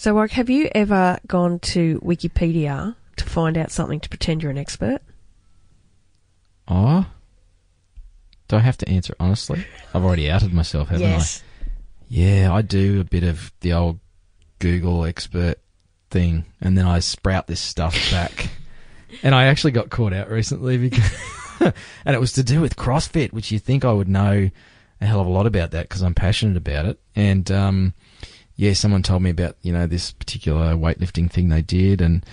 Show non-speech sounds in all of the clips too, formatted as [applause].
So, like, have you ever gone to Wikipedia to find out something to pretend you're an expert? Oh, do I have to answer honestly? I've already outed myself, haven't I? Yeah, I do a bit of the old Google expert thing, and then I sprout this stuff back. and I actually got caught out recently because, [laughs] and it was to do with CrossFit, which you think I would know a hell of a lot about that because I'm passionate about it. And um, yeah, someone told me about you know this particular weightlifting thing they did, and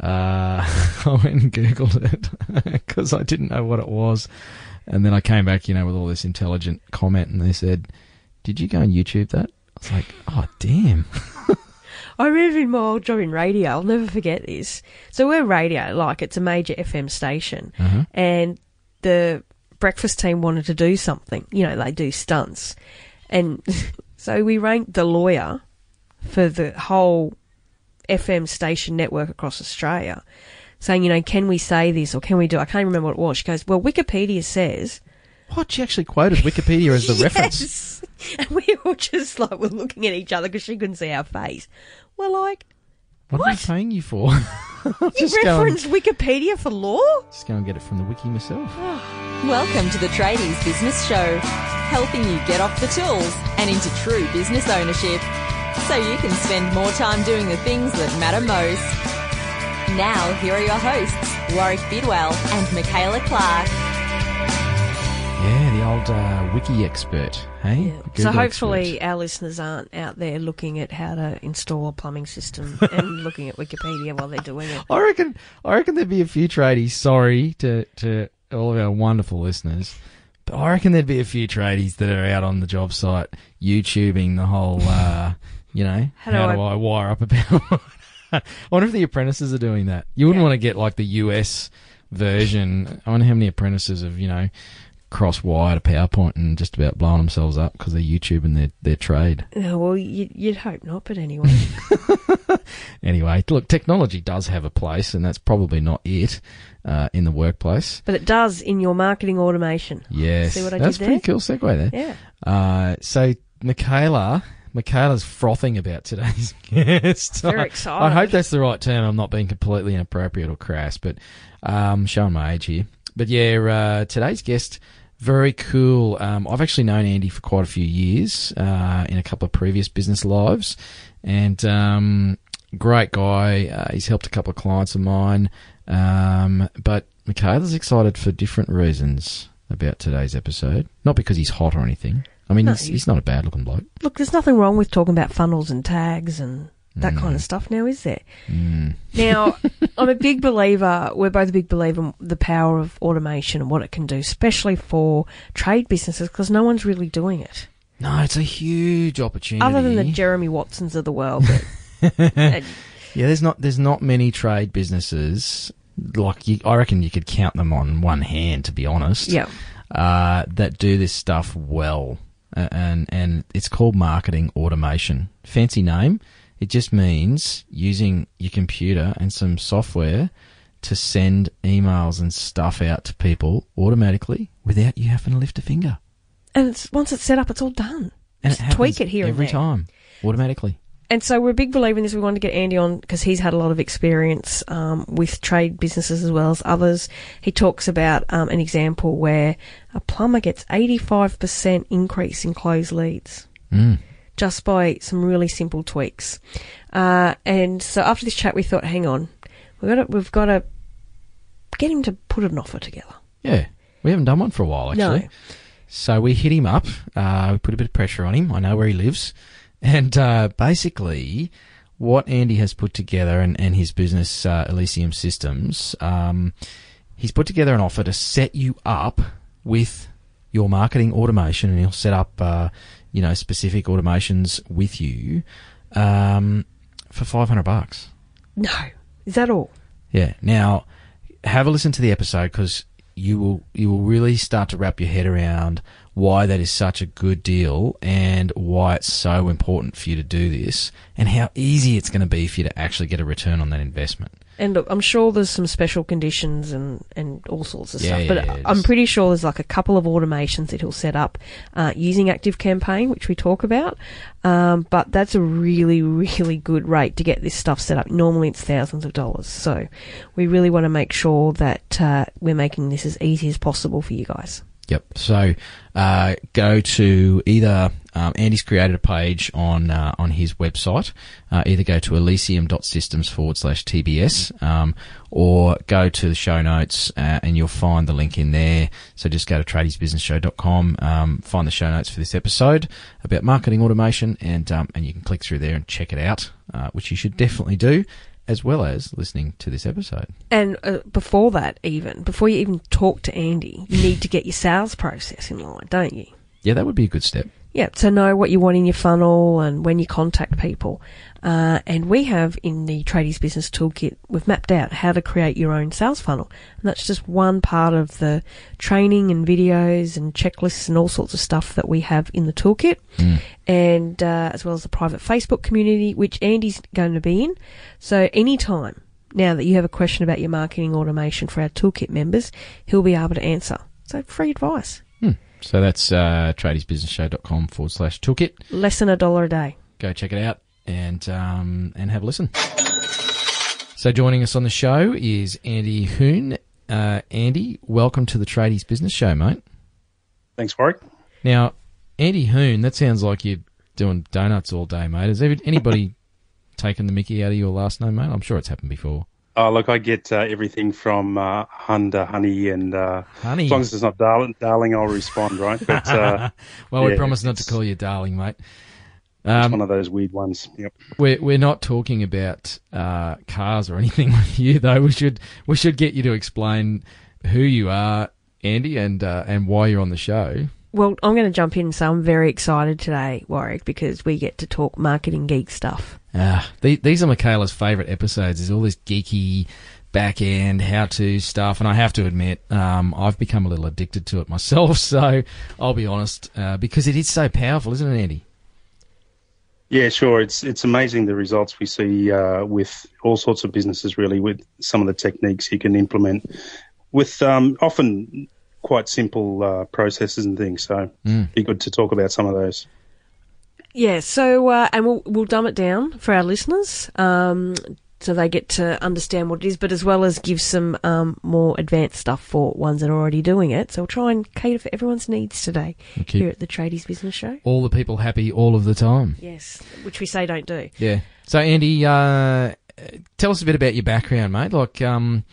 uh, [laughs] I went and googled it [laughs] because I didn't know what it was. And then I came back, you know, with all this intelligent comment, and they said, "Did you go on YouTube that?" I was like, "Oh, damn." [laughs] I remember in my old job in radio, I'll never forget this. So we're radio, like it's a major FM station, Uh-huh. and the breakfast team wanted to do something. You know, they do stunts, and so we ranked the lawyer for the whole FM station network across Australia, saying, you know, can we say this or can we do? I can't remember what it was. She goes, well, Wikipedia says. What? She actually quoted Wikipedia as the [laughs] reference. Yes. [laughs] And we were just like we're looking at each other because she couldn't see our face. We're like, What, am I paying you for? [laughs] you just, and, referenced Wikipedia for law? just go and get it from the wiki myself. [sighs] Welcome to the Tradies Business Show, helping you get off the tools and into true business ownership so you can spend more time doing the things that matter most. Now, here are your hosts, Warwick Bidwell and Michaela Clark. Yeah, the old uh, wiki expert. Hey. So hopefully expert. our listeners aren't out there looking at how to install a plumbing system and [laughs] looking at Wikipedia while they're doing it. I reckon. I reckon there'd be a few tradies. Sorry to to all of our wonderful listeners, but I reckon there'd be a few tradies that are out on the job site YouTubing the whole. Uh, you know, How how, do do I- I, wire up a power? [laughs] I wonder if the apprentices are doing that. You wouldn't Yeah. want to get like the US version. I wonder how many apprentices have you know cross wired a PowerPoint and just about blown themselves up because they're YouTubing their their trade. Oh, well, you, you'd hope not, but anyway. [laughs] [laughs] Anyway, look, technology does have a place, and that's probably not it uh, in the workplace. but it does in your marketing automation. Yes, See what I that's did pretty cool segue there. Yeah. Uh, so, Michaela, Michaela's frothing about today's [laughs] guest. Very I- excited. I hope that's the right term. I'm not being completely inappropriate or crass, but um, showing my age here. But yeah, uh, today's guest, very cool. Um, I've actually known Andy for quite a few years uh, in a couple of previous business lives, and um, great guy. Uh, he's helped a couple of clients of mine. Um, but Michaela's excited for different reasons about today's episode. Not because he's hot or anything. I mean, No, he's, he's- not a bad looking bloke. Look, there's nothing wrong with talking about funnels and tags and that Mm. kind of stuff now, is there? Now, [laughs] I'm a big believer, we're both a big believer in the power of automation and what it can do, especially for trade businesses because no one's really doing it. No, it's a huge opportunity. Other than the Jeremy Watsons of the world. But, [laughs] yeah, there's not there's not many trade businesses like you, I reckon you could count them on one hand, to be honest. yeah. uh, that do this stuff well, A- and and it's called marketing automation. Fancy name. It just means using your computer and some software to send emails and stuff out to people automatically without you having to lift a finger. And it's, once it's set up, it's all done. And Just it tweak it here and every time automatically. And so we're a big believer in this. We wanted to get Andy on because he's had a lot of experience um, with trade businesses as well as others. He talks about um, an example where a plumber gets 85% increase in closed leads Mm. just by some really simple tweaks. Uh, and so after this chat, we thought, hang on, we've got to, we've got to get him to put an offer together. Yeah, we haven't done one for a while actually. No. So we hit him up. Uh, we put a bit of pressure on him. I know where he lives, and uh, basically, what Andy has put together and, and his business uh, Elysium Systems, um, he's put together an offer to set you up with your marketing automation, and he'll set up, uh, you know, specific automations with you um, for five hundred bucks. No. Is that all? Yeah. Now, have a listen to the episode because you will you will really start to wrap your head around why that is such a good deal and why it's so important for you to do this and how easy it's going to be for you to actually get a return on that investment. And look, I'm sure there's some special conditions and, and all sorts of Yeah, stuff, but yeah, yeah, I'm pretty sure there's like a couple of automations that he'll set up uh, using ActiveCampaign, which we talk about. Um, but that's a really, really good rate to get this stuff set up. Normally it's thousands of dollars. So we really want to make sure that uh, we're making this as easy as possible for you guys. Yep. So uh, go to either um, Andy's created a page on uh, on his website. Uh, either go to elysium.systems forward slash TBS um, or go to the show notes uh, and you'll find the link in there. So just go to tradiesbusinessshow.com, um, find the show notes for this episode about marketing automation, and um, and you can click through there and check it out, uh, which you should definitely do, as well as listening to this episode. And uh, before that, even before you even talk to Andy, you need to get your sales process in line, don't you? Yeah, that would be a good step. Yeah, to know what you want in your funnel and when you contact people. Uh, and we have in the Tradies Business Toolkit, we've mapped out how to create your own sales funnel. And that's just one part of the training and videos and checklists and all sorts of stuff that we have in the toolkit. And uh, as well as the private Facebook community, which Andy's going to be in. So anytime now that you have a question about your marketing automation for our toolkit members, he'll be able to answer. So free advice. So that's uh, tradiesbusinessshow.com forward slash toolkit. Less than a dollar a day. go check it out and um, and have a listen. So joining us on the show is Andy Hoon. Uh, Andy, welcome to the Tradies Business Show, mate. Thanks, Warwick. Now, Andy Hoon, that sounds like you're doing donuts all day, mate. Has anybody [laughs] taken the Mickey out of your last name, mate? I'm sure it's happened before. Oh, look, I get uh, everything from uh, hun to honey, and uh, Honey. as long as it's not darling, darling, I'll respond, right? [laughs] But uh, well, we promise not to call you darling, mate. it's Um, one of those weird ones. Yep. We're we're not talking about uh, cars or [laughs] anything with you though. We should we should get you to explain who you are, Andy, and uh, and why you're on the show. Well, I'm going to jump in and say I'm very excited today, Warwick, because we get to talk marketing geek stuff. Ah, the, these are Michaela's favourite episodes. Is all this geeky back end how to stuff, and I have to admit, um, I've become a little addicted to it myself. [laughs] So I'll be honest, uh, because it is so powerful, isn't it, Andy? Yeah, sure. It's it's amazing the results we see uh, with all sorts of businesses. Really, with some of the techniques you can implement with um, often quite simple uh, processes and things. So, Mm. be good to talk about some of those. Yeah, so, uh, and we'll, we'll dumb it down for our listeners, um, so they get to understand what it is, but as well as give some, um, more advanced stuff for ones that are already doing it. So we'll try and cater for everyone's needs today here at the Tradies Business Show. all the people happy all of the time. Yes, which we say don't do. Yeah. So, Andy, uh, tell us a bit about your background, mate. Like, um,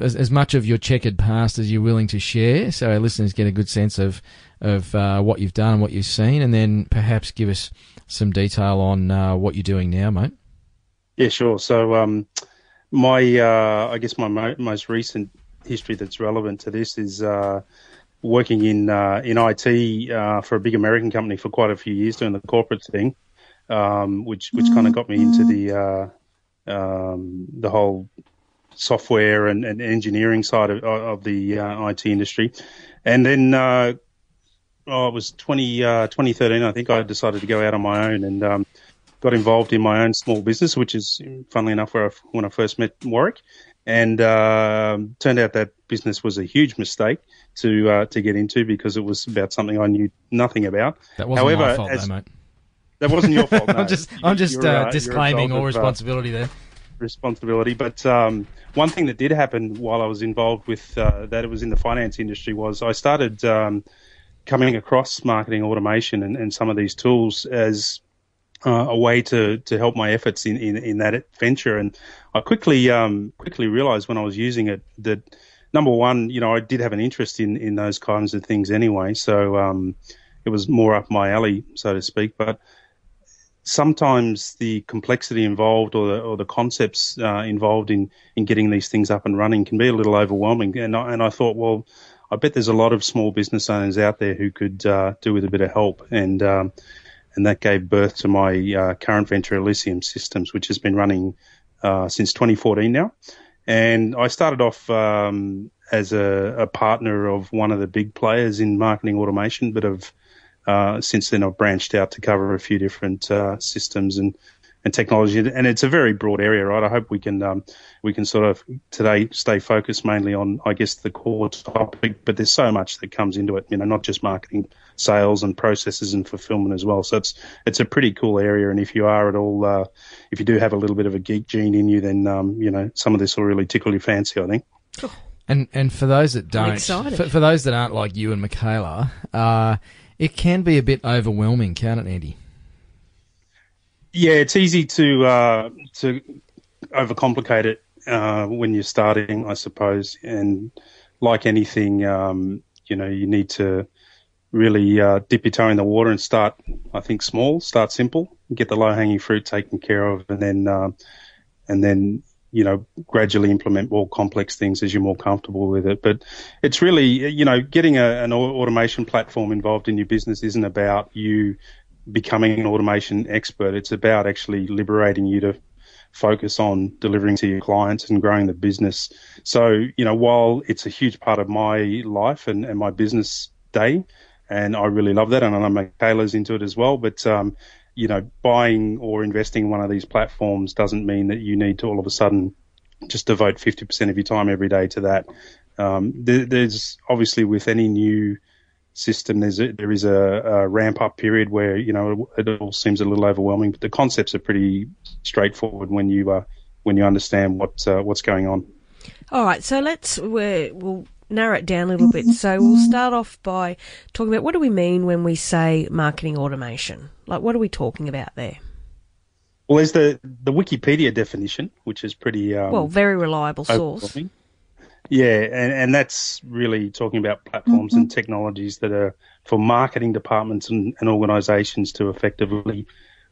as, as much of your checkered past as you're willing to share, so our listeners get a good sense of of uh, what you've done and what you've seen, and then perhaps give us some detail on uh, what you're doing now, mate. Yeah, sure. So, um, my uh, I guess my mo- most recent history that's relevant to this is uh, working in uh, in IT uh, for a big American company for quite a few years doing the corporate thing, um, which which kind of got me into the uh, um, the whole software and, and engineering side of, of the uh, IT industry, and then. Uh, Oh, it was 20, uh, 2013, I think I decided to go out on my own and um, got involved in my own small business, which is, funnily enough, where I, when I first met Warwick. And um turned out that business was a huge mistake to uh, to get into because it was about something I knew nothing about. That wasn't my fault, as- though, mate. That wasn't your fault. [laughs] No. I'm just, I'm just uh, uh, disclaiming all uh, responsibility there. responsibility. But um, one thing that did happen while I was involved with uh, that, it was in the finance industry, was I started um, coming across marketing automation and, and some of these tools as uh, a way to, to help my efforts in, in, in that venture. And I quickly um, quickly realized when I was using it that number one, you know, I did have an interest in, in those kinds of things anyway. So um, it was more up my alley, so to speak. But sometimes the complexity involved or the, or the concepts uh, involved in, in getting these things up and running can be a little overwhelming. And I, and I thought, well, I bet there's a lot of small business owners out there who could uh, do with a bit of help. And um, and that gave birth to my uh, current venture, Elysium Systems, which has been running uh, since 2014 now. And I started off um, as a, a partner of one of the big players in marketing automation, but have uh, since then I've branched out to cover a few different uh, systems and and technology, and it's a very broad area, right? I hope we can um, we can sort of today stay focused mainly on, I guess, the core topic, but there's so much that comes into it, you know, not just marketing, sales, and processes and fulfillment as well. So it's it's a pretty cool area, and if you are at all, uh, if you do have a little bit of a geek gene in you, then um, you know some of this will really tickle your fancy, I think. And and for those that don't, for, for, those that aren't like you and Michaela, uh, it can be a bit overwhelming, can't it, Andy? Yeah, it's easy to uh, to overcomplicate it uh, when you're starting, I suppose. And like anything, um, you know, you need to really uh, dip your toe in the water and start. I think small, start simple, get the low hanging fruit taken care of, and then uh, and then you know gradually implement more complex things as you're more comfortable with it. But it's really you know getting a, an automation platform involved in your business isn't about you becoming an automation expert. It's about actually liberating you to focus on delivering to your clients and growing the business. So, you know, while it's a huge part of my life and, and my business day, and I really love that, and I know Michaela's into it as well, but, um, you know, buying or investing in one of these platforms doesn't mean that you need to all of a sudden just devote 50% of your time every day to that. Um, there, there's obviously with any new system, there's a, there is a, a, ramp up period where you know it all seems a little overwhelming, but the concepts are pretty straightforward when you uh, when you understand what uh, what's going on. All right, so let's we'll narrow it down a little bit. So we'll start off by talking about what do we mean when we say marketing automation? Like, what are we talking about there? Well, there's the the Wikipedia definition, which is pretty um, well, very reliable source. Yeah, and, and that's really talking about platforms mm-hmm. and technologies that are for marketing departments and, and organizations to effectively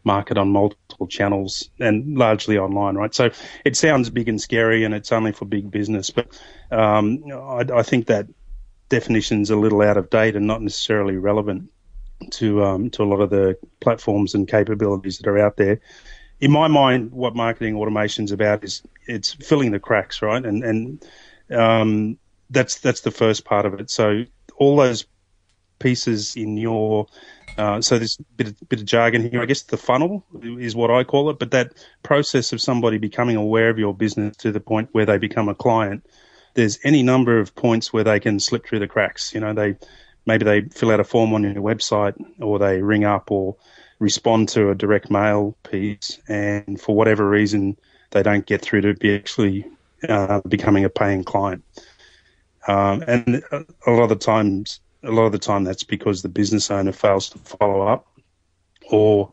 market on multiple channels and largely online, right? So it sounds big and scary and it's only for big business, but um, I, I, think that definition's a little out of date and not necessarily relevant to um, to a lot of the platforms and capabilities that are out there. In my mind, what marketing automation is about is it's filling the cracks, right? And and um, that's that's the first part of it. So all those pieces in your uh, so there's a bit of, bit of jargon here. I guess the funnel is what I call it, but that process of somebody becoming aware of your business to the point where they become a client. There's any number of points where they can slip through the cracks. You know, they maybe they fill out a form on your website, or they ring up, or respond to a direct mail piece, and for whatever reason they don't get through to be actually uh, becoming a paying client. Um, and a lot of the times, a lot of the time, that's because the business owner fails to follow up, or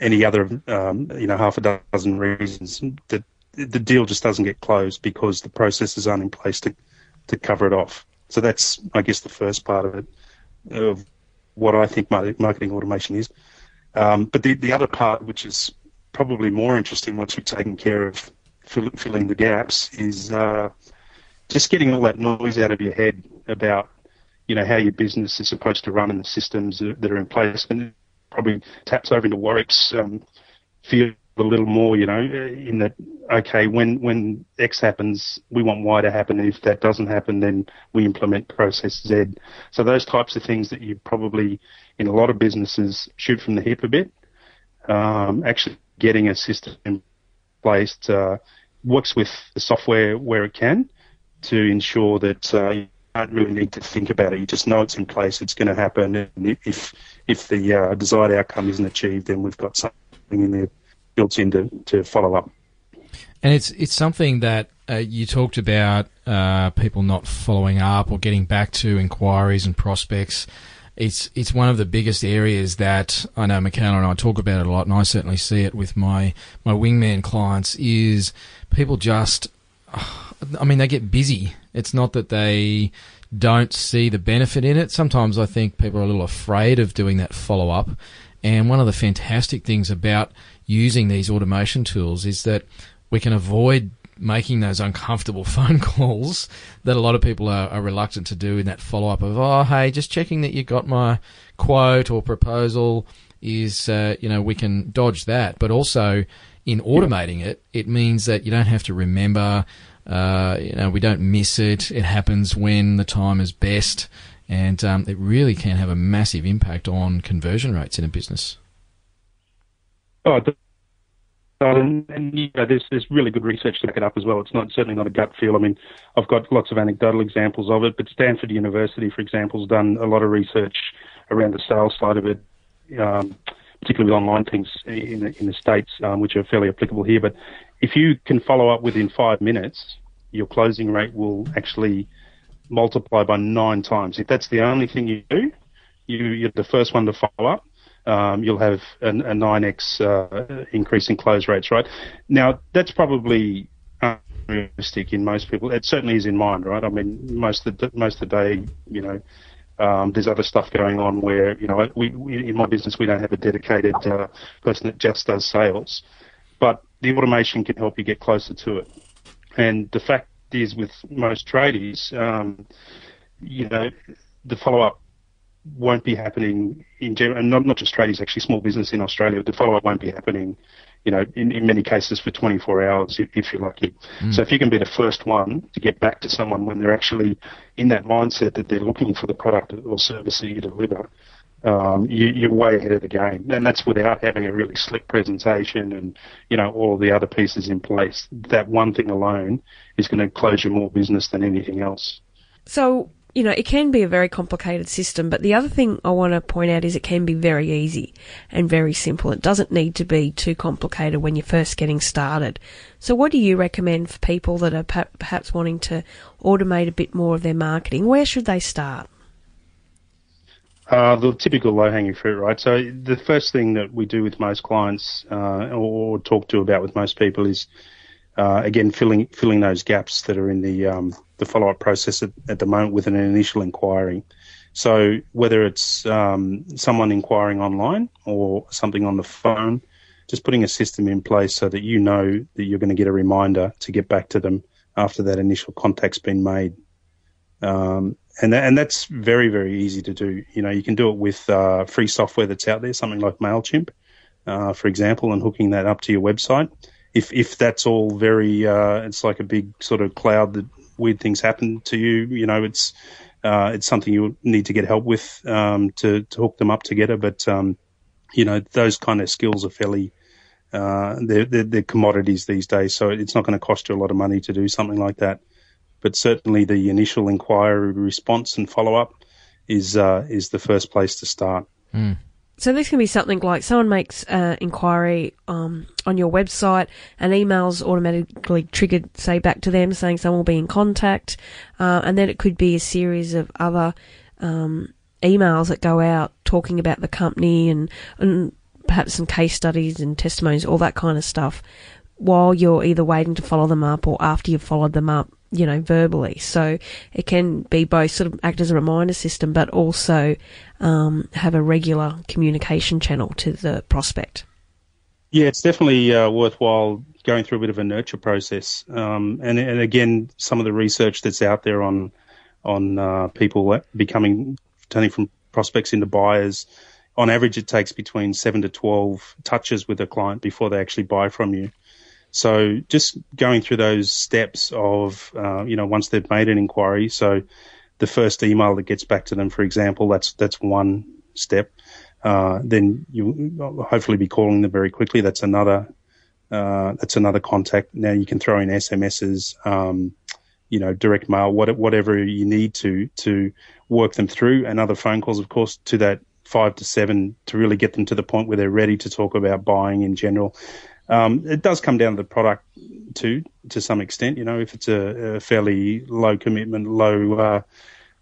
any other, um, you know, half a dozen reasons that the deal just doesn't get closed because the processes aren't in place to to cover it off. So that's, I guess, the first part of it of what I think marketing automation is. Um, but the the other part, which is probably more interesting once we've taken care of fill, filling the gaps is uh, just getting all that noise out of your head about you know how your business is supposed to run and the systems that are in place, and probably taps over into Warwick's um, field a little more. You know, in that okay, when when X happens, we want Y to happen. If that doesn't happen, then we implement process Z. So those types of things that you probably in a lot of businesses shoot from the hip a bit. Um, actually, getting a system in place to works with the software where it can to ensure that uh, you don't really need to think about it. You just know it's in place, it's going to happen, and if if the uh, desired outcome isn't achieved, then we've got something in there built in to, to follow up. And it's it's something that uh, you talked about uh, people not following up or getting back to inquiries and prospects it's it's one of the biggest areas that I know Michaela and I talk about it a lot, and I certainly see it with my my wingman clients. Is people just, I mean, they get busy. It's not that they don't see the benefit in it. Sometimes I think people are a little afraid of doing that follow up. And one of the fantastic things about using these automation tools is that we can avoid making those uncomfortable [laughs] phone calls that a lot of people are, are reluctant to do in that follow up of, oh, hey, just checking that you got my quote or proposal is, uh, you know, we can dodge that. But also in automating it, it means that you don't have to remember, uh, you know, we don't miss it. It happens when the time is best. And um, it really can have a massive impact on conversion rates in a business. Oh, and, and you know, there's there's really good research to back it up as well. It's not certainly not a gut feel. I mean, I've got lots of anecdotal examples of it, but Stanford University, for example, has done a lot of research around the sales side of it, um, particularly with online things in the, in the states, um, which are fairly applicable here. But if you can follow up within five minutes, your closing rate will actually multiply by nine times. If that's the only thing you do, you, you're the first one to follow up um, you'll have an, a 9x uh, increase in close rates, right? Now, that's probably unrealistic in most people. It certainly is in mine, right? I mean, most of the, most of the day, you know, um, there's other stuff going on where, you know, we, we in my business, we don't have a dedicated uh, person that just does sales. But the automation can help you get closer to it. And the fact is with most tradies, um, you know, the follow-up won't be happening in general, and not, not just tradies, actually small business in Australia. The follow up won't be happening, you know, in, in many cases for 24 hours if, if you're lucky. Mm. So if you can be the first one to get back to someone when they're actually in that mindset that they're looking for the product or service that you deliver, um, you, are way ahead of the game, and that's without having a really slick presentation and you know all the other pieces in place. That one thing alone is going to close you more business than anything else. So you know, it can be a very complicated system, but the other thing I want to point out is it can be very easy and very simple. It doesn't need to be too complicated when you're first getting started. So what do you recommend for people that are perhaps wanting to automate a bit more of their marketing? Where should they start? Uh, the typical low-hanging fruit, right? So the first thing that we do with most clients, uh, or talk to about with most people is, uh, again, filling filling those gaps that are in the um, the follow up process at, at, the moment with an initial inquiry. So whether it's um, someone inquiring online or something on the phone, just putting a system in place so that you know that you're going to get a reminder to get back to them after that initial contact's been made. Um, and and that's very very easy to do. You know, you can do it with uh, free software that's out there, something like Mailchimp, uh, for example, and hooking that up to your website. If if that's all very, uh, it's like a big sort of cloud that weird things happen to you, you know, it's uh, it's something you need to get help with um, to to hook them up together. But um, you know, those kind of skills are fairly uh, they're, they're, they're, commodities these days, so it's not going to cost you a lot of money to do something like that. But certainly, the initial inquiry response and follow up is uh, is the first place to start. Mm. So this can be something like someone makes an uh, inquiry um, on your website, and emails automatically triggered, say, back to them saying someone will be in contact, uh, and then it could be a series of other um, emails that go out talking about the company and and perhaps some case studies and testimonies, all that kind of stuff, while you're either waiting to follow them up or after you've followed them up you know, verbally. So it can be both sort of act as a reminder system, but also um, have a regular communication channel to the prospect. Yeah, it's definitely uh, worthwhile going through a bit of a nurture process. Um, and, and again, some of the research that's out there on on uh, people becoming turning from prospects into buyers. On average, it takes between seven to twelve touches with a client before they actually buy from you. So just going through those steps of, uh, you know, once they've made an inquiry. So the first email that gets back to them, for example, that's that's one step. Uh, then you hopefully be calling them very quickly. That's another uh, that's another contact. Now you can throw in SMSs, um, you know, direct mail, whatever you need to to work them through, and other phone calls, of course, to that five to seven to really get them to the point where they're ready to talk about buying in general. Um, it does come down to the product too, to some extent. You know, if it's a, a fairly low commitment, low uh,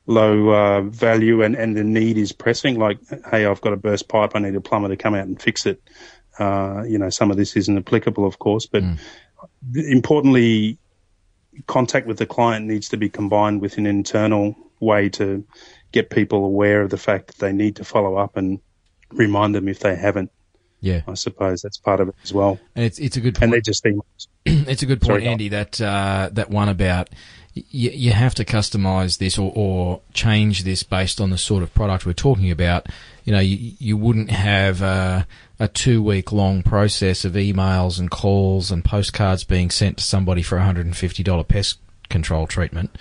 low uh, value, and, and the need is pressing, like, hey, I've got a burst pipe, I need a plumber to come out and fix it. Uh, you know, some of this isn't applicable, of course, but mm. importantly, contact with the client needs to be combined with an internal way to get people aware of the fact that they need to follow up and remind them if they haven't. Yeah, I suppose that's part of it as well. And it's it's a good point. And they're just [clears throat] it's a good point, Sorry, Andy. That uh, that one about you, you have to customize this or, or change this based on the sort of product we're talking about. You know, you, you wouldn't have a, a two week long process of emails and calls and postcards being sent to somebody for a $150 pest control treatment.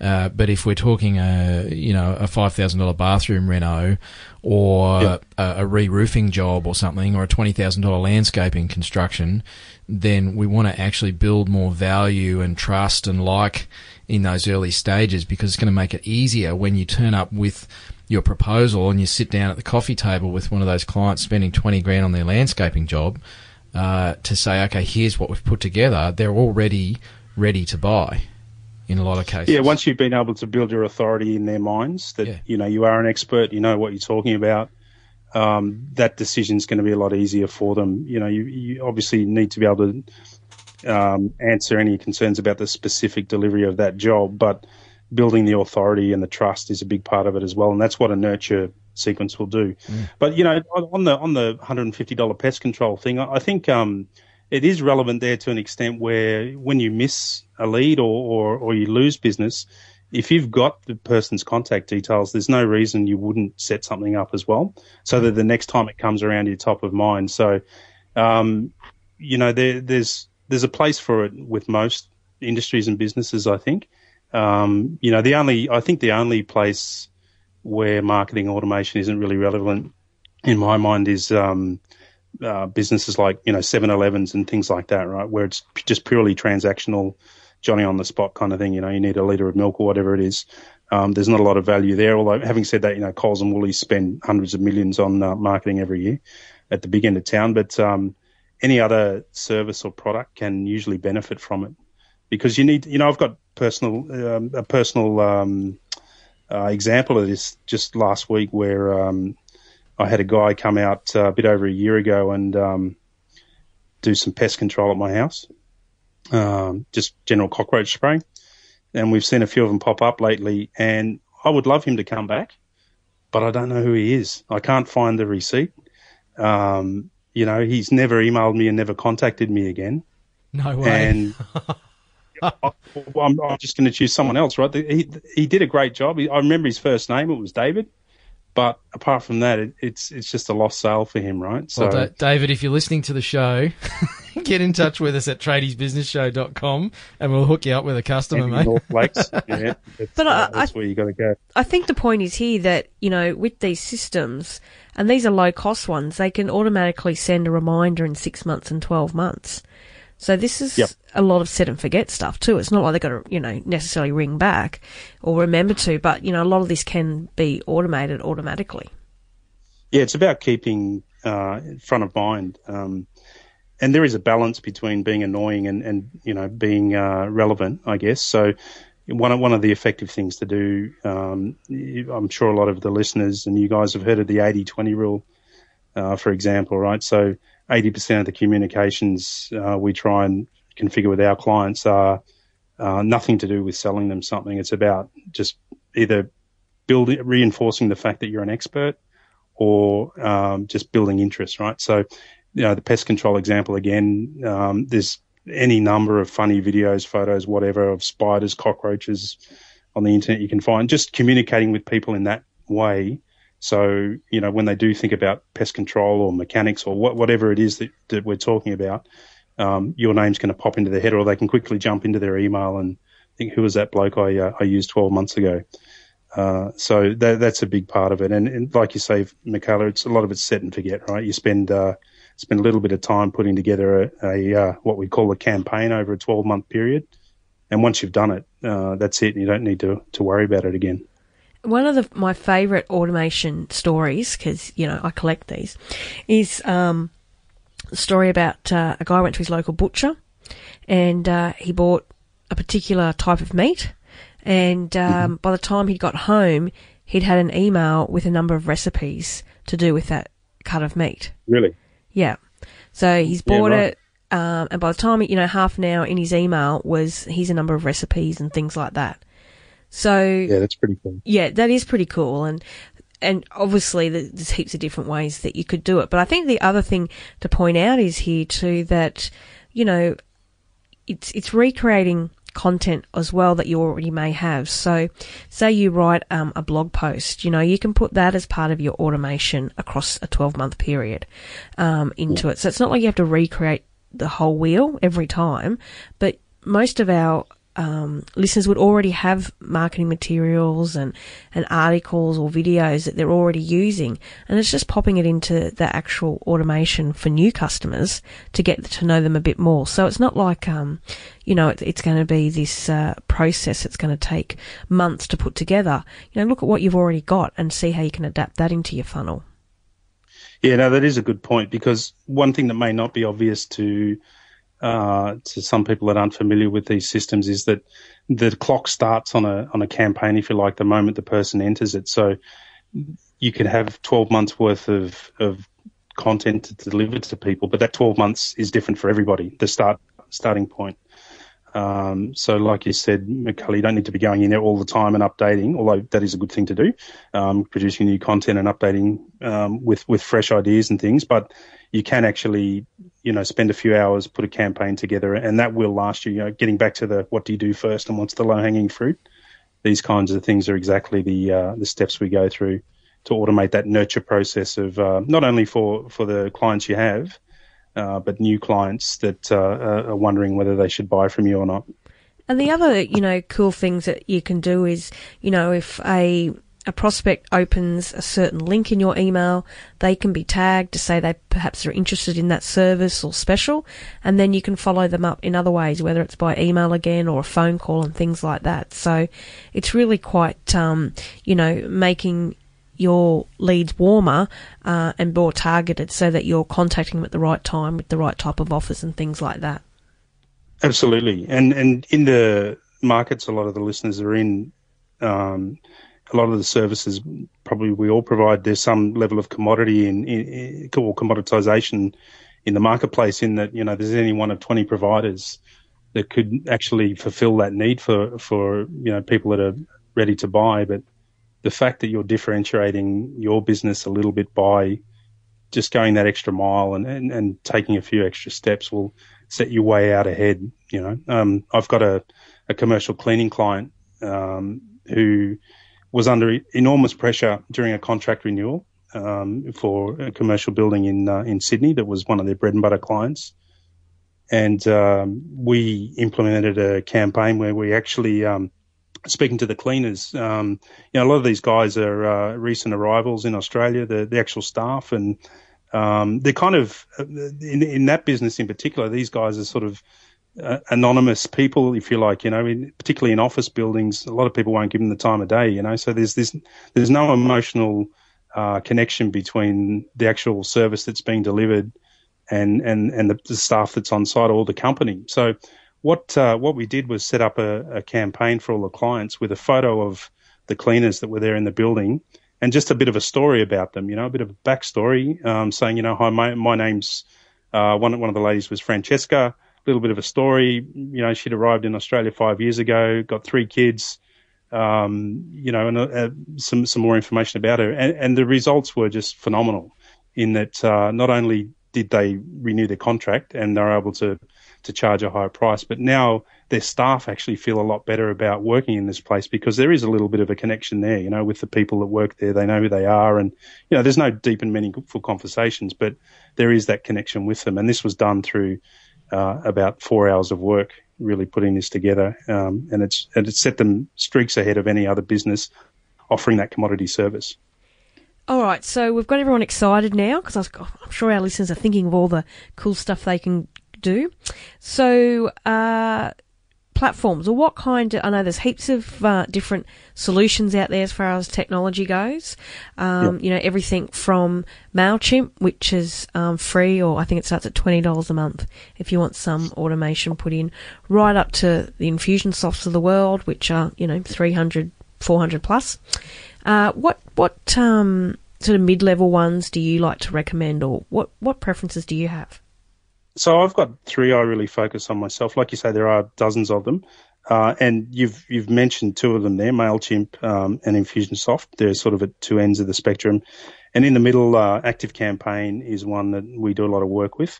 Uh, but if we're talking a you know a five thousand dollar bathroom reno, or Yep. a, a re-roofing job or something, or a twenty thousand dollar landscaping construction, then we want to actually build more value and trust and like in those early stages because it's going to make it easier when you turn up with your proposal and you sit down at the coffee table with one of those clients spending 20 grand on their landscaping job uh, to say, okay, here's what we've put together. They're already ready to buy in a lot of cases. Yeah, once you've been able to build your authority in their minds that Yeah. you know you are an expert, you know what you're talking about, um, that decision's going to be a lot easier for them. You know, you, you obviously need to be able to um, answer any concerns about the specific delivery of that job, but building the authority and the trust is a big part of it as well, and that's what a nurture sequence will do. But you know, on on the on the hundred and fifty dollar pest control thing, I I think um, it is relevant there to an extent where when you miss a lead or, or, or you lose business, if you've got the person's contact details, there's no reason you wouldn't set something up as well, so that the next time it comes around, you're top of mind. So, um, you know, there, there's there's a place for it with most industries and businesses. I think, um, you know, the only I think the only place where marketing automation isn't really relevant in my mind is um, uh, businesses like you know 7-Elevens and things like that, right? Where it's just purely transactional, Johnny on the spot kind of thing. You know, you need a liter of milk or whatever it is. Um, there's not a lot of value there. Although having said that, you know, Coles and Woolies spend hundreds of millions on uh, marketing every year at the big end of town, but um, any other service or product can usually benefit from it because you need. You know, I've got personal um, a personal um, uh, example of this just last week where um, I had a guy come out uh, a bit over a year ago and um, do some pest control at my house, um, just general cockroach spraying. And we've seen a few of them pop up lately, and I would love him to come back, but I don't know who he is. I can't find the receipt. Um, you know, he's never emailed me and never contacted me again. no way. And I, [laughs] I'm, I'm just going to choose someone else, right? He he did a great job. He, I remember his first name; it was David. But apart from that, it, it's it's just a lost sale for him, right? So Well, Da- David, if you're listening to the show, [laughs] get in touch with us at tradiesbusinessshow.com and we'll hook you up with a customer, Andy mate. North Lakes, [laughs] yeah, that's, But uh, I- that's where you got to go. I think the point is here that, you know, with these systems, and these are low cost ones, they can automatically send a reminder in six months and 12 months. So this is Yep. a lot of set and forget stuff too. It's not like they've got to, you know, necessarily ring back or remember to, but, you know, a lot of this can be automated automatically. Yeah, it's about keeping uh, front of mind. Um, and there is a balance between being annoying and, and you know being uh, relevant, I guess. So one of one of the effective things to do, um, I'm sure a lot of the listeners and you guys have heard of the 80-20 rule, uh, for example, right? So 80% of the communications uh, we try and configure with our clients are uh, nothing to do with selling them something. It's about just either building, reinforcing the fact that you're an expert or um, just building interest, right? So, you know, the pest control example again, um, there's any number of funny videos, photos, whatever, of spiders, cockroaches on the internet you can find. Just communicating with people in that way. So, you know, when they do think about pest control or mechanics or what, whatever it is that, that we're talking about, um, your name's going to pop into their head or they can quickly jump into their email and think, who was that bloke I, uh, I used 12 months ago? Uh, so that, that's a big part of it. And, and like you say, Michaela, it's a lot of it's set and forget, right? You spend, uh, spend a little bit of time putting together a, a uh, what we call a campaign over a 12 month period. And once you've done it, uh, that's it. You don't need to, to worry about it again. One of the, my favourite automation stories, because, you know, I collect these, is um, a story about uh, a guy went to his local butcher and uh, he bought a particular type of meat. And um, by the time he'd got home, he'd had an email with a number of recipes to do with that cut of meat. Really? Yeah. So he's Yeah, bought right. it, um, and by the time, you know, half an hour in his email was here's a number of recipes and things like that. So Yeah, that's pretty cool. yeah, that is pretty cool, and and obviously there's heaps of different ways that you could do it. But I think the other thing to point out is here too that you know it's it's recreating content as well that you already may have. So, say you write um, a blog post, you know, you can put that as part of your automation across a 12 month period um, into it. So it's not like you have to recreate the whole wheel every time, but most of our um, listeners would already have marketing materials and, and articles or videos that they're already using, and it's just popping it into the actual automation for new customers to get to know them a bit more. So it's not like, um, you know, it, it's going to be this uh, process that's going to take months to put together. You know, look at what you've already got and see how you can adapt that into your funnel. Yeah, no, that is a good point because one thing that may not be obvious to uh, to some people that aren't familiar with these systems is that the clock starts on a on a campaign, if you like, the moment the person enters it. So you could have 12 months worth of of content to deliver to people, but that 12 months is different for everybody. The start starting point. Um, so, like you said, Michaela, you don't need to be going in there all the time and updating, although that is a good thing to do, um, producing new content and updating um, with with fresh ideas and things. But you can actually, you know, spend a few hours, put a campaign together, and that will last you. You know, getting back to the what do you do first and what's the low hanging fruit. These kinds of things are exactly the uh, the steps we go through to automate that nurture process of uh, not only for for the clients you have uh, but new clients that uh, are wondering whether they should buy from you or not. And the other, you know, cool things that you can do is, you know, if a a prospect opens a certain link in your email, they can be tagged to say they perhaps are interested in that service or special, and then you can follow them up in other ways, whether it's by email again or a phone call and things like that. So it's really quite, um, you know, making your leads warmer uh, and more targeted so that you're contacting them at the right time with the right type of offers and things like that. Absolutely. And, and in the markets a lot of the listeners are in, um, a lot of the services probably we all provide, there's some level of commodity in, in, or commoditization in the marketplace in that, you know, there's any one of 20 providers that could actually fulfill that need for, for, you know, people that are ready to buy. But the fact that you're differentiating your business a little bit by just going that extra mile and, and, and taking a few extra steps will set you way out ahead. You know, um, I've got a, a commercial cleaning client um, who was under enormous pressure during a contract renewal um, for a commercial building in uh, in Sydney that was one of their bread and butter clients. And um, we implemented a campaign where we actually um, speaking to the cleaners, um, you know, a lot of these guys are uh, recent arrivals in Australia, the, the actual staff, and um, they're kind of in, in that business in particular. These guys are sort of uh, anonymous people, if you like, you know, in, particularly in office buildings. A lot of people won't give them the time of day, you know. So there's this, there's no emotional uh, connection between the actual service that's being delivered and and and the, the staff that's on site or the company. So what uh, what we did was set up a, a, campaign for all the clients with a photo of the cleaners that were there in the building and just a bit of a story about them. You know, a bit of a backstory, um, saying, you know, hi, my my name's uh, one one of the ladies was Francesca. A little bit of a story. You know, she'd arrived in Australia five years ago, got three kids. Um, you know, and uh, some some more information about her, and, and the results were just phenomenal. In that, uh, not only did they renew their contract and they're able to to charge a higher price. But now their staff actually feel a lot better about working in this place because there is a little bit of a connection there, you know, with the people that work there. They know who they are. And, you know, there's no deep and meaningful conversations, but there is that connection with them. And this was done through uh, about four hours of work, really putting this together. Um, and it's, and it's set them streaks ahead of any other business offering that commodity service. All right, so we've got everyone excited now because I'm sure our listeners are thinking of all the cool stuff they can do. So, uh, platforms or what kind of, I know there's heaps of uh, different solutions out there as far as technology goes. Um, yep. You know, everything from MailChimp, which is um, free, or I think it starts at $20 a month if you want some automation put in, right up to the Infusionsofts of the world, which are, you know, 300, 400 plus. Uh, what, what, um, sort of mid-level ones do you like to recommend or what, what preferences do you have? So I've got three I really focus on myself. Like you say, there are dozens of them. Uh, and you've you've mentioned two of them there, Mailchimp um, and Infusionsoft. They're sort of at two ends of the spectrum, and in the middle, uh, ActiveCampaign is one that we do a lot of work with.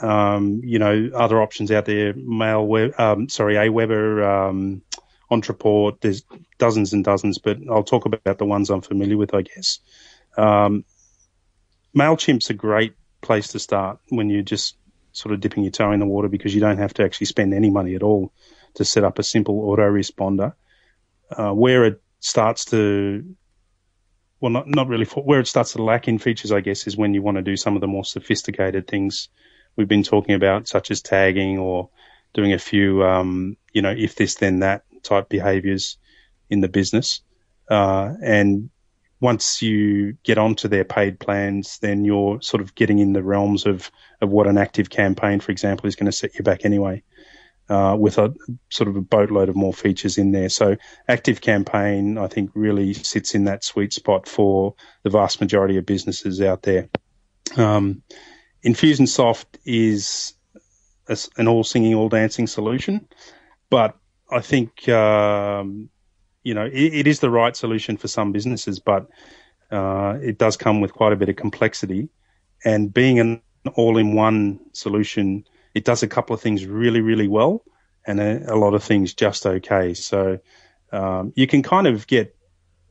Um, you know, other options out there, Mail Web, um, sorry, Aweber, um, Ontraport. There's dozens and dozens, but I'll talk about the ones I'm familiar with, I guess. Um, Mailchimp's a great place to start when you just sort of dipping your toe in the water because you don't have to actually spend any money at all to set up a simple autoresponder. Uh, where it starts to well, not not really. For, where it starts to lack in features, I guess, is when you want to do some of the more sophisticated things we've been talking about, such as tagging or doing a few, um, you know, if this then that type behaviors in the business. Uh, and once you get onto their paid plans, then you're sort of getting in the realms of, of what an ActiveCampaign, for example, is going to set you back anyway, uh, with a sort of a boatload of more features in there. So ActiveCampaign, I think, really sits in that sweet spot for the vast majority of businesses out there. Um, Infusionsoft is a, an all singing, all dancing solution, but I think um, you know it, it is the right solution for some businesses, but uh, it does come with quite a bit of complexity. And being an all-in-one solution, it does a couple of things really, really well, and a, a lot of things just okay. So um, you can kind of get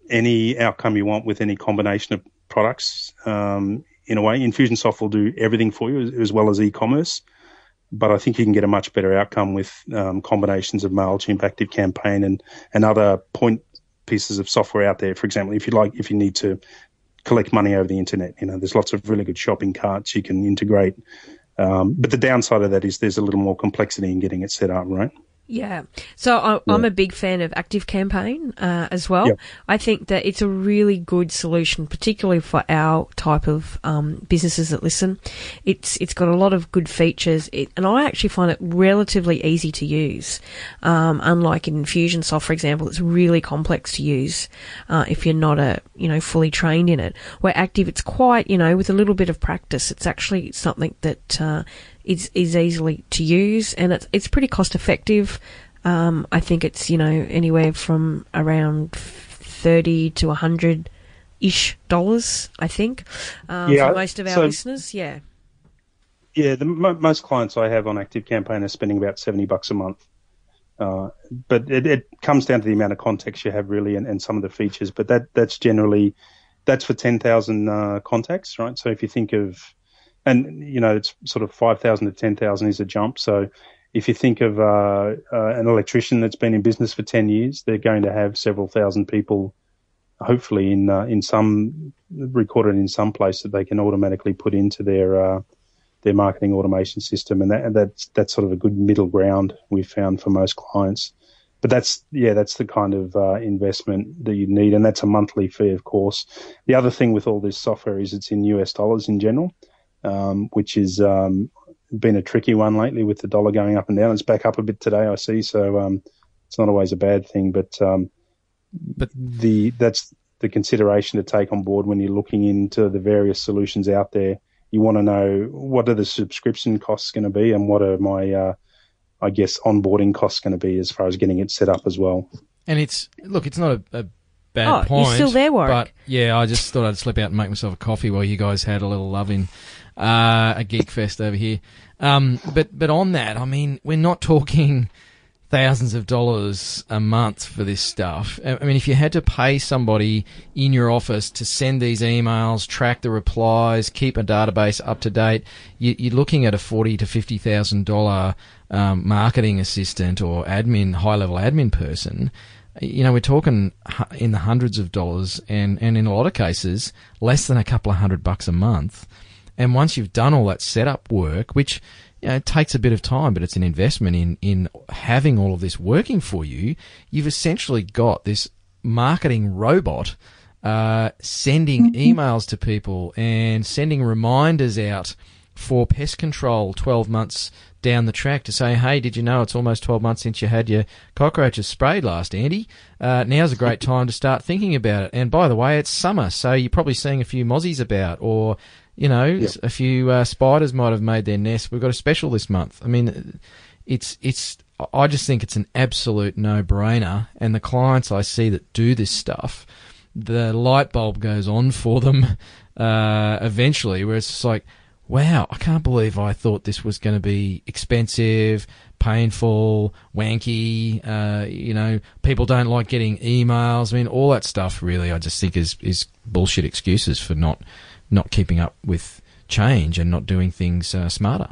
any outcome you want with any combination of products. Um, in a way, Infusionsoft will do everything for you as, as well as e-commerce but I think you can get a much better outcome with um, combinations of Mailchimp, ActiveCampaign, and and other point pieces of software out there. For example, if you like, if you need to collect money over the internet, you know, there's lots of really good shopping carts you can integrate. Um, but the downside of that is there's a little more complexity in getting it set up, right? Yeah. So I, am a big fan of ActiveCampaign uh, as well. I think that it's a really good solution, particularly for our type of um, businesses that listen. It's it's got a lot of good features, it, and I actually find it relatively easy to use. Um, unlike in Infusionsoft, for example, it's really complex to use uh, if you're not a you know fully trained in it. Where Active, it's quite you know with a little bit of practice, it's actually something that uh, is is easily to use and it's it's pretty cost effective. Um, I think it's you know anywhere from around thirty to a hundred ish dollars. I think um, yeah, for most of our so, listeners. Yeah. Yeah, the most clients I have on ActiveCampaign are spending about seventy bucks a month. Uh, but it, it, comes down to the amount of context you have really and, and some of the features. But that that's generally that's for ten thousand uh, contacts, right? So if you think of and you know it's sort of five thousand to ten thousand is a jump. So if you think of uh, uh, an electrician that's been in business for ten years, they're going to have several thousand people, hopefully in uh, in some recorded in some place that they can automatically put into their uh, their marketing automation system, and that that's that's sort of a good middle ground we've found for most clients. But that's yeah, that's the kind of uh, investment that you need, and that's a monthly fee, of course. The other thing with all this software is it's in US dollars in general um, which has um, been a tricky one lately with the dollar going up and down. It's back up a bit today, I see. So um, it's not always a bad thing, but um, but the that's the consideration to take on board when you're looking into the various solutions out there. You want to know what are the subscription costs going to be, and what are my uh, I guess onboarding costs going to be as far as getting it set up as well. And it's look, it's not a, a bad oh, point. You're still there, Warwick. But yeah, I just thought I'd slip out and make myself a coffee while you guys had a little loving uh, a geek fest over here. Um, but but on that, I mean, we're not talking thousands of dollars a month for this stuff. I mean, if you had to pay somebody in your office to send these emails, track the replies, keep a database up to date, you, are looking at a forty to fifty thousand dollar um, marketing assistant or admin, high level admin person. You know, we're talking in the hundreds of dollars, and, and in a lot of cases, less than a couple of hundred bucks a month. And once you've done all that setup work, which you know, it takes a bit of time, but it's an investment in, in having all of this working for you, you've essentially got this marketing robot uh, sending mm-hmm. emails to people and sending reminders out for pest control 12 months down the track to say, hey, did you know it's almost 12 months since you had your cockroaches sprayed last, Andy? Uh, now's a great [laughs] time to start thinking about it. And by the way, it's summer, so you're probably seeing a few mozzies about, or you know, yep. a few uh, spiders might have made their nest. We've got a special this month. I mean, it's it's. I just think it's an absolute no-brainer. And the clients I see that do this stuff, the light bulb goes on for them [laughs] uh, eventually, where it's just like, wow, I can't believe I thought this was going to be expensive, painful, wanky. Uh, you know, people don't like getting emails. I mean, all that stuff. Really, I just think is is bullshit excuses for not not keeping up with change and not doing things uh, smarter.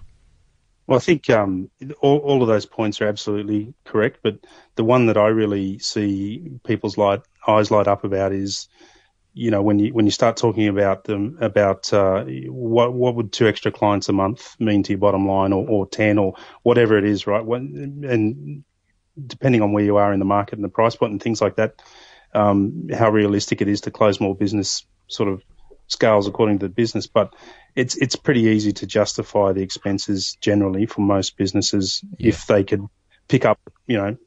Well, I think um, all, all of those points are absolutely correct, but the one that I really see people's light, eyes light up about is, you know, when you when you start talking about them about uh, what what would two extra clients a month mean to your bottom line, or, or ten, or whatever it is, right? When, and depending on where you are in the market and the price point and things like that, um, how realistic it is to close more business sort of scales according to the business, but it's it's pretty easy to justify the expenses generally for most businesses yeah. if they could pick up, you know,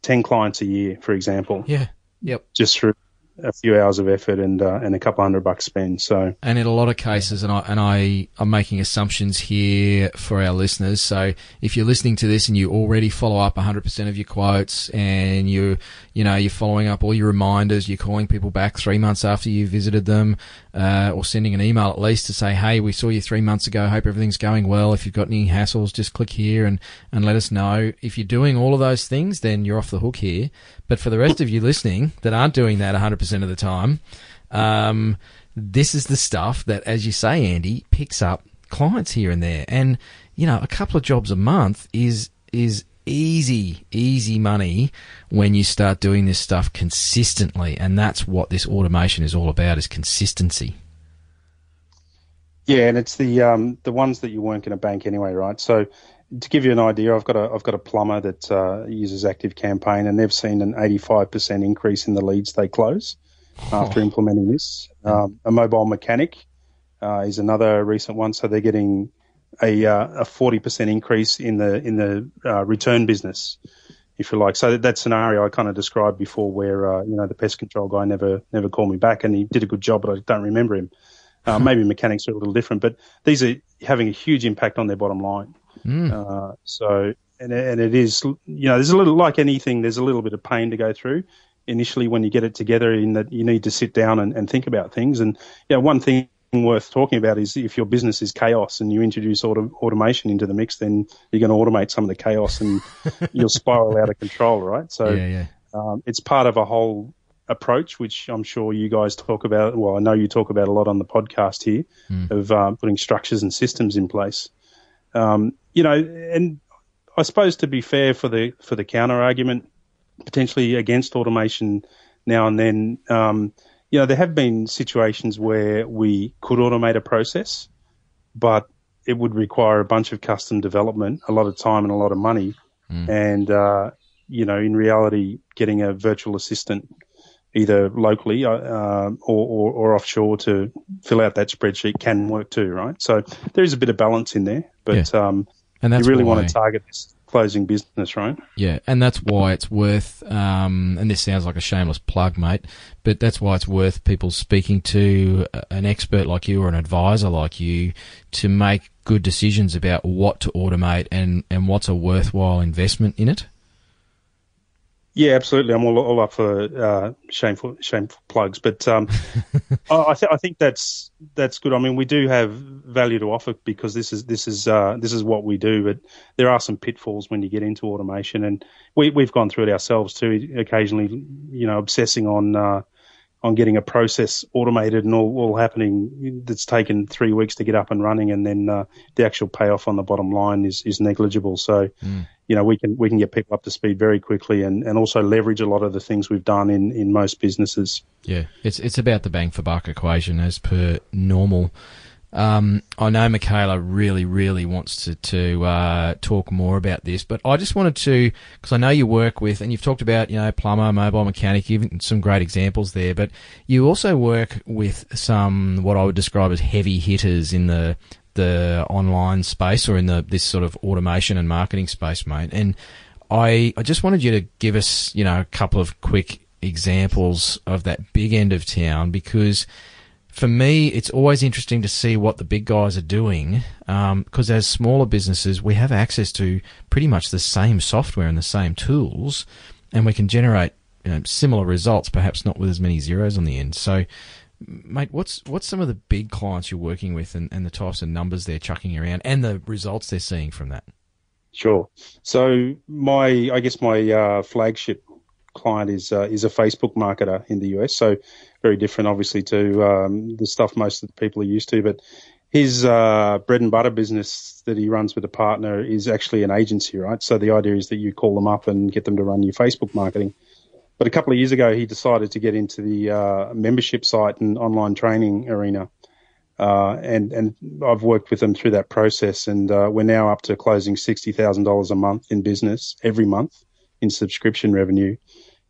ten clients a year, for example. Yeah. Yep. Just through a few hours of effort and uh, and a couple hundred bucks spent. So, and in a lot of cases, and I and I am making assumptions here for our listeners. So, if you're listening to this and you already follow up 100% of your quotes, and you you know you're following up all your reminders, you're calling people back three months after you visited them, uh, or sending an email at least to say, hey, we saw you three months ago. Hope everything's going well. If you've got any hassles, just click here and and let us know. If you're doing all of those things, then you're off the hook here. But for the rest of you listening that aren't doing that 100% of the time, um, this is the stuff that, as you say, Andy, picks up clients here and there. And, you know, a couple of jobs a month is, is easy, easy money when you start doing this stuff consistently. And that's what this automation is all about is consistency. Yeah, and it's the um, the ones that you weren't going to bank anyway, right? So to give you an idea, I've got a I've got a plumber that uh, uses ActiveCampaign, and they've seen an 85% increase in the leads they close after oh. implementing this. Um, a mobile mechanic uh, is another recent one, so they're getting a uh, a 40% increase in the in the uh, return business, if you like. So that, that scenario I kind of described before, where uh, you know the pest control guy never never called me back, and he did a good job, but I don't remember him. Uh, [laughs] maybe mechanics are a little different, but these are having a huge impact on their bottom line. Mm. Uh, so, and, and it is, you know, there's a little, like anything, there's a little bit of pain to go through initially when you get it together in that you need to sit down and, and think about things. And, you know, one thing worth talking about is if your business is chaos and you introduce auto, automation into the mix, then you're going to automate some of the chaos and [laughs] you'll spiral out of control, right? So yeah, yeah. Um, it's part of a whole approach, which I'm sure you guys talk about. Well, I know you talk about a lot on the podcast here mm. of um, putting structures and systems in place. Um, you know, and I suppose to be fair for the for the counter argument, potentially against automation now and then, um, you know, there have been situations where we could automate a process, but it would require a bunch of custom development, a lot of time and a lot of money, mm. and uh, you know, in reality, getting a virtual assistant either locally uh, or, or, or, offshore to fill out that spreadsheet can work too, right? So there is a bit of balance in there, but yeah. um, and that's you really why, want to target this closing business, right? Yeah, and that's why it's worth. Um, and this sounds like a shameless plug, mate, but that's why it's worth people speaking to an expert like you or an advisor like you to make good decisions about what to automate and and what's a worthwhile investment in it. Yeah, absolutely. I'm all, all up for uh, shameful shameful plugs, but um, [laughs] I, th- I think that's that's good. I mean, we do have value to offer because this is this is uh, this is what we do. But there are some pitfalls when you get into automation, and we we've gone through it ourselves too. Occasionally, you know, obsessing on uh, on getting a process automated and all, all happening that's taken three weeks to get up and running, and then uh, the actual payoff on the bottom line is, is negligible. So, mm. you know, we can we can get people up to speed very quickly, and, and also leverage a lot of the things we've done in, in most businesses. Yeah, it's it's about the bang for buck equation as per normal um, I know Michaela really, really wants to, to uh, talk more about this, but I just wanted to, because I know you work with, and you've talked about, you know, plumber, mobile mechanic, even some great examples there, but you also work with some, what I would describe as heavy hitters in the, the online space or in the, this sort of automation and marketing space, mate. And I, I just wanted you to give us, you know, a couple of quick examples of that big end of town because, for me, it's always interesting to see what the big guys are doing because um, as smaller businesses, we have access to pretty much the same software and the same tools, and we can generate you know, similar results, perhaps not with as many zeros on the end. So, mate, what's what's some of the big clients you're working with, and, and the types of numbers they're chucking around, and the results they're seeing from that? Sure. So my, I guess my uh, flagship client is uh, is a Facebook marketer in the US. So very different, obviously, to um, the stuff most of the people are used to. But his uh, bread and butter business that he runs with a partner is actually an agency, right? So the idea is that you call them up and get them to run your Facebook marketing. But a couple of years ago, he decided to get into the uh, membership site and online training arena. Uh, and and I've worked with them through that process, and uh, we're now up to closing sixty thousand dollars a month in business every month in subscription revenue,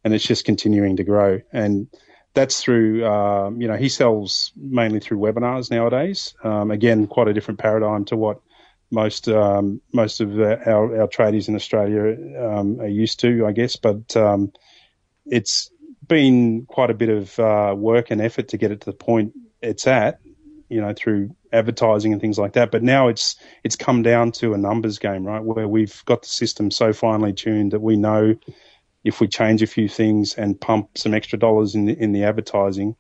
and it's just continuing to grow. And that's through, um, you know, he sells mainly through webinars nowadays. Um, again, quite a different paradigm to what most um, most of our, our tradies in Australia um, are used to, I guess. But um, it's been quite a bit of uh, work and effort to get it to the point it's at, you know, through advertising and things like that. But now it's it's come down to a numbers game, right? Where we've got the system so finely tuned that we know if we change a few things and pump some extra dollars in the, in the advertising,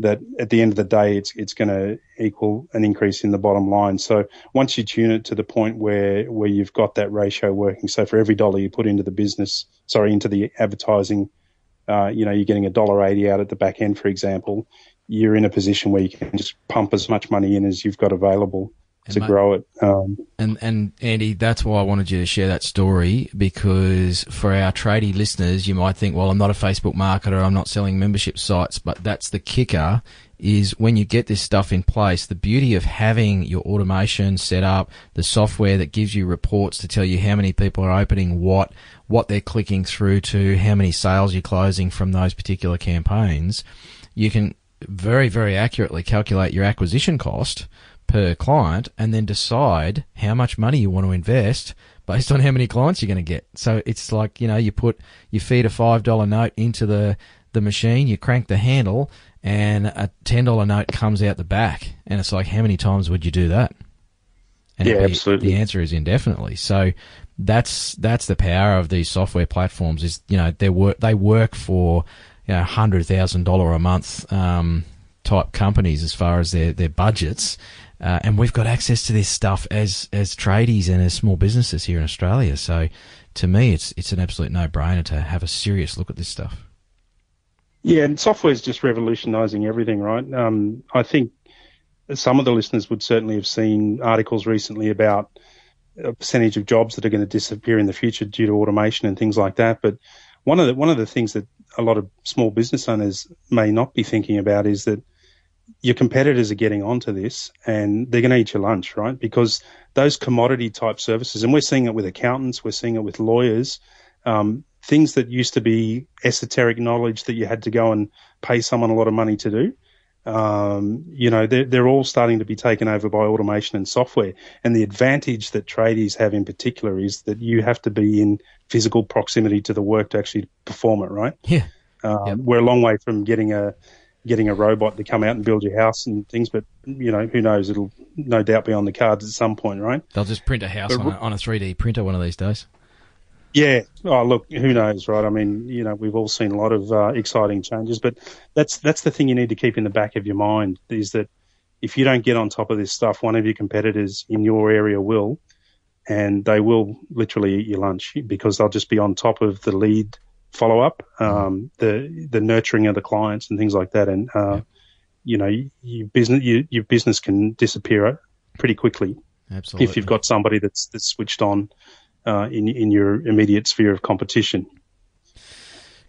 that at the end of the day, it's it's going to equal an increase in the bottom line. So once you tune it to the point where where you've got that ratio working, so for every dollar you put into the business, sorry, into the advertising, uh, you know, you're getting a dollar eighty out at the back end, for example. You're in a position where you can just pump as much money in as you've got available to mate, grow it. Um, and and Andy, that's why I wanted you to share that story because for our tradie listeners, you might think, well, I'm not a Facebook marketer, I'm not selling membership sites, but that's the kicker. Is when you get this stuff in place, the beauty of having your automation set up, the software that gives you reports to tell you how many people are opening what, what they're clicking through to, how many sales you're closing from those particular campaigns, you can very, very accurately calculate your acquisition cost per client and then decide how much money you want to invest based on how many clients you're going to get. So it's like, you know, you put, you feed a $5 note into the, the machine, you crank the handle and a $10 note comes out the back. And it's like, how many times would you do that? And yeah, absolutely. The answer is indefinitely. So that's, that's the power of these software platforms is, you know, they work, they work for, you know, $100,000 a month, um, type companies as far as their, their budgets. Uh, and we've got access to this stuff as as tradies and as small businesses here in Australia. So, to me, it's it's an absolute no brainer to have a serious look at this stuff. Yeah, and software is just revolutionising everything, right? Um, I think some of the listeners would certainly have seen articles recently about a percentage of jobs that are going to disappear in the future due to automation and things like that. But one of the one of the things that a lot of small business owners may not be thinking about is that your competitors are getting onto this and they're going to eat your lunch, right? Because those commodity type services, and we're seeing it with accountants, we're seeing it with lawyers, um, things that used to be esoteric knowledge that you had to go and pay someone a lot of money to do. Um, you know, they're, they're all starting to be taken over by automation and software. And the advantage that tradies have in particular is that you have to be in physical proximity to the work to actually perform it, right? Yeah. Um, yep. We're a long way from getting a, getting a robot to come out and build your house and things, but you know, who knows? It'll no doubt be on the cards at some point, right? They'll just print a house but, on, a, on a 3D printer one of these days. Yeah. Oh, look, who knows, right? I mean, you know, we've all seen a lot of uh, exciting changes, but that's that's the thing you need to keep in the back of your mind is that if you don't get on top of this stuff, one of your competitors in your area will, and they will literally eat your lunch because they'll just be on top of the lead follow up, um, the the nurturing of the clients and things like that. And uh, yeah. you know, your business you, your business can disappear pretty quickly. Absolutely. If you've got somebody that's that's switched on uh, in in your immediate sphere of competition.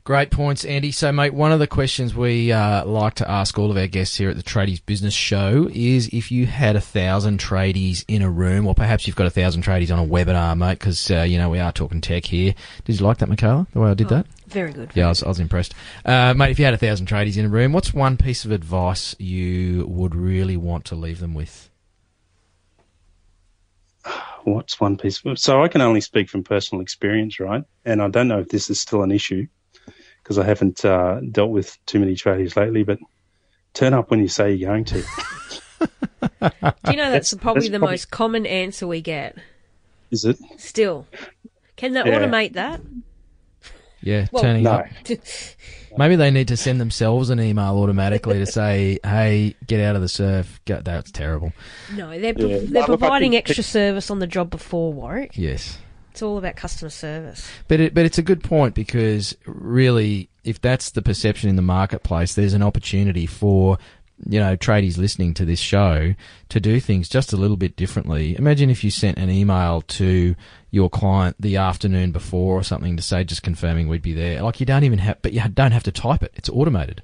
Great points, Andy. So, mate, one of the questions we uh, like to ask all of our guests here at the Tradies Business Show is if you had a thousand tradies in a room, or perhaps you've got a thousand tradies on a webinar, mate, because, uh, you know, we are talking tech here. Did you like that, Michaela, the way I did oh, that? Very good. Yeah, I was, I was impressed. Uh, mate, if you had a thousand tradies in a room, what's one piece of advice you would really want to leave them with? What's one piece? So I can only speak from personal experience, right? And I don't know if this is still an issue because I haven't uh, dealt with too many tradies lately. But turn up when you say you're going to. [laughs] Do you know that's, that's probably that's the probably... most common answer we get? Is it still? Can they yeah. automate that? Yeah, well, turning no. up. [laughs] Maybe they need to send themselves an email automatically to say, "Hey, get out of the surf." That's terrible. No, they're yeah. they're providing extra service on the job before Warwick. Yes. It's all about customer service. But it, but it's a good point because really, if that's the perception in the marketplace, there's an opportunity for you know, tradies listening to this show to do things just a little bit differently. Imagine if you sent an email to your client the afternoon before or something to say just confirming we'd be there. Like you don't even have, but you don't have to type it. It's automated.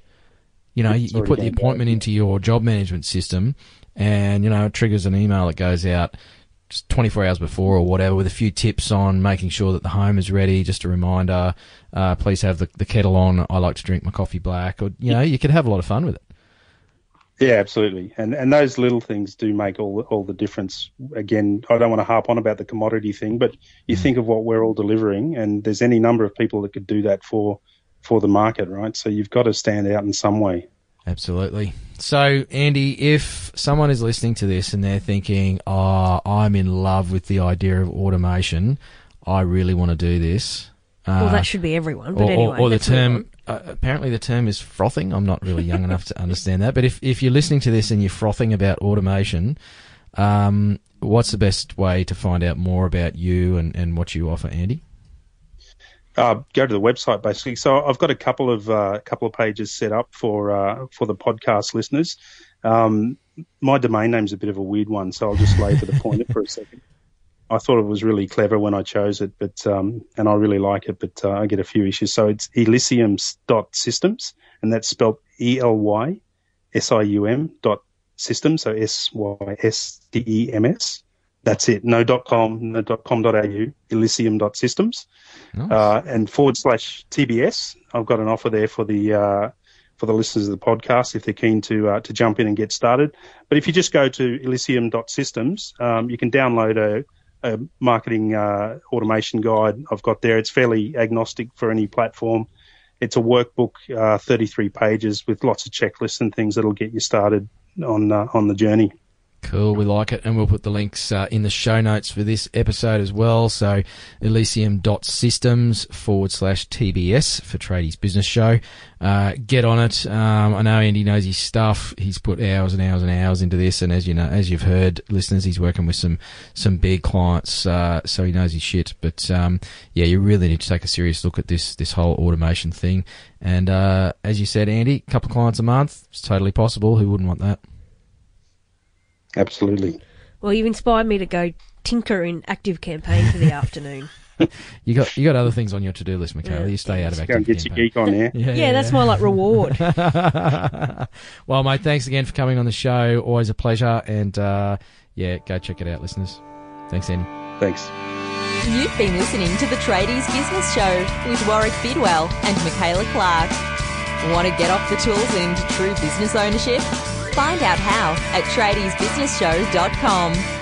You know, you, you put the appointment into your job management system, and you know it triggers an email that goes out just 24 hours before or whatever with a few tips on making sure that the home is ready. Just a reminder, uh, please have the, the kettle on. I like to drink my coffee black, or you know, you could have a lot of fun with it. Yeah, absolutely, and and those little things do make all all the difference. Again, I don't want to harp on about the commodity thing, but you mm. think of what we're all delivering, and there's any number of people that could do that for for the market, right? So you've got to stand out in some way. Absolutely. So, Andy, if someone is listening to this and they're thinking, "Oh, I'm in love with the idea of automation. I really want to do this," well, that uh, should be everyone. But or, anyway, or, or the term uh, apparently the term is frothing. I'm not really young enough to understand that. But if, if you're listening to this and you're frothing about automation, um, what's the best way to find out more about you and, and what you offer, Andy? Uh, go to the website basically. So I've got a couple of uh, couple of pages set up for uh, for the podcast listeners. Um, my domain name's a bit of a weird one, so I'll just labour the [laughs] point for a second. I thought it was really clever when I chose it, but um, and I really like it, but uh, I get a few issues. So it's elysium.systems, and that's spelled E L Y S I U M dot systems, so S Y S T E M S. That's it. No com, no dot com dot au, elysium.systems. Nice. Uh, and forward slash TBS. I've got an offer there for the uh, for the listeners of the podcast if they're keen to uh, to jump in and get started. But if you just go to elysium.systems, um, you can download a a marketing uh, automation guide I've got there. It's fairly agnostic for any platform. It's a workbook, uh, 33 pages with lots of checklists and things that'll get you started on uh, on the journey. Cool, we like it, and we'll put the links uh, in the show notes for this episode as well. So, elysium.systems forward slash TBS for Tradies Business Show. Uh, get on it. Um, I know Andy knows his stuff. He's put hours and hours and hours into this, and as you know, as you've heard, listeners, he's working with some some big clients, uh, so he knows his shit. But um, yeah, you really need to take a serious look at this this whole automation thing. And uh, as you said, Andy, a couple of clients a month, it's totally possible. Who wouldn't want that? Absolutely. Well, you've inspired me to go tinker in ActiveCampaign for the [laughs] afternoon. you got you got other things on your to do list, Michaela. Yeah. You stay out of active. Go and get campaign. your geek on there. yeah, yeah, that's my like reward. [laughs] well, mate, thanks again for coming on the show. Always a pleasure, and uh, yeah, go check it out, listeners. Thanks, Andy. Thanks. You've been listening to the Tradies Business Show with Warwick Bidwell and Michaela Clark. Want to get off the tools and into true business ownership? Find out how at tradiesbusinessshow.com.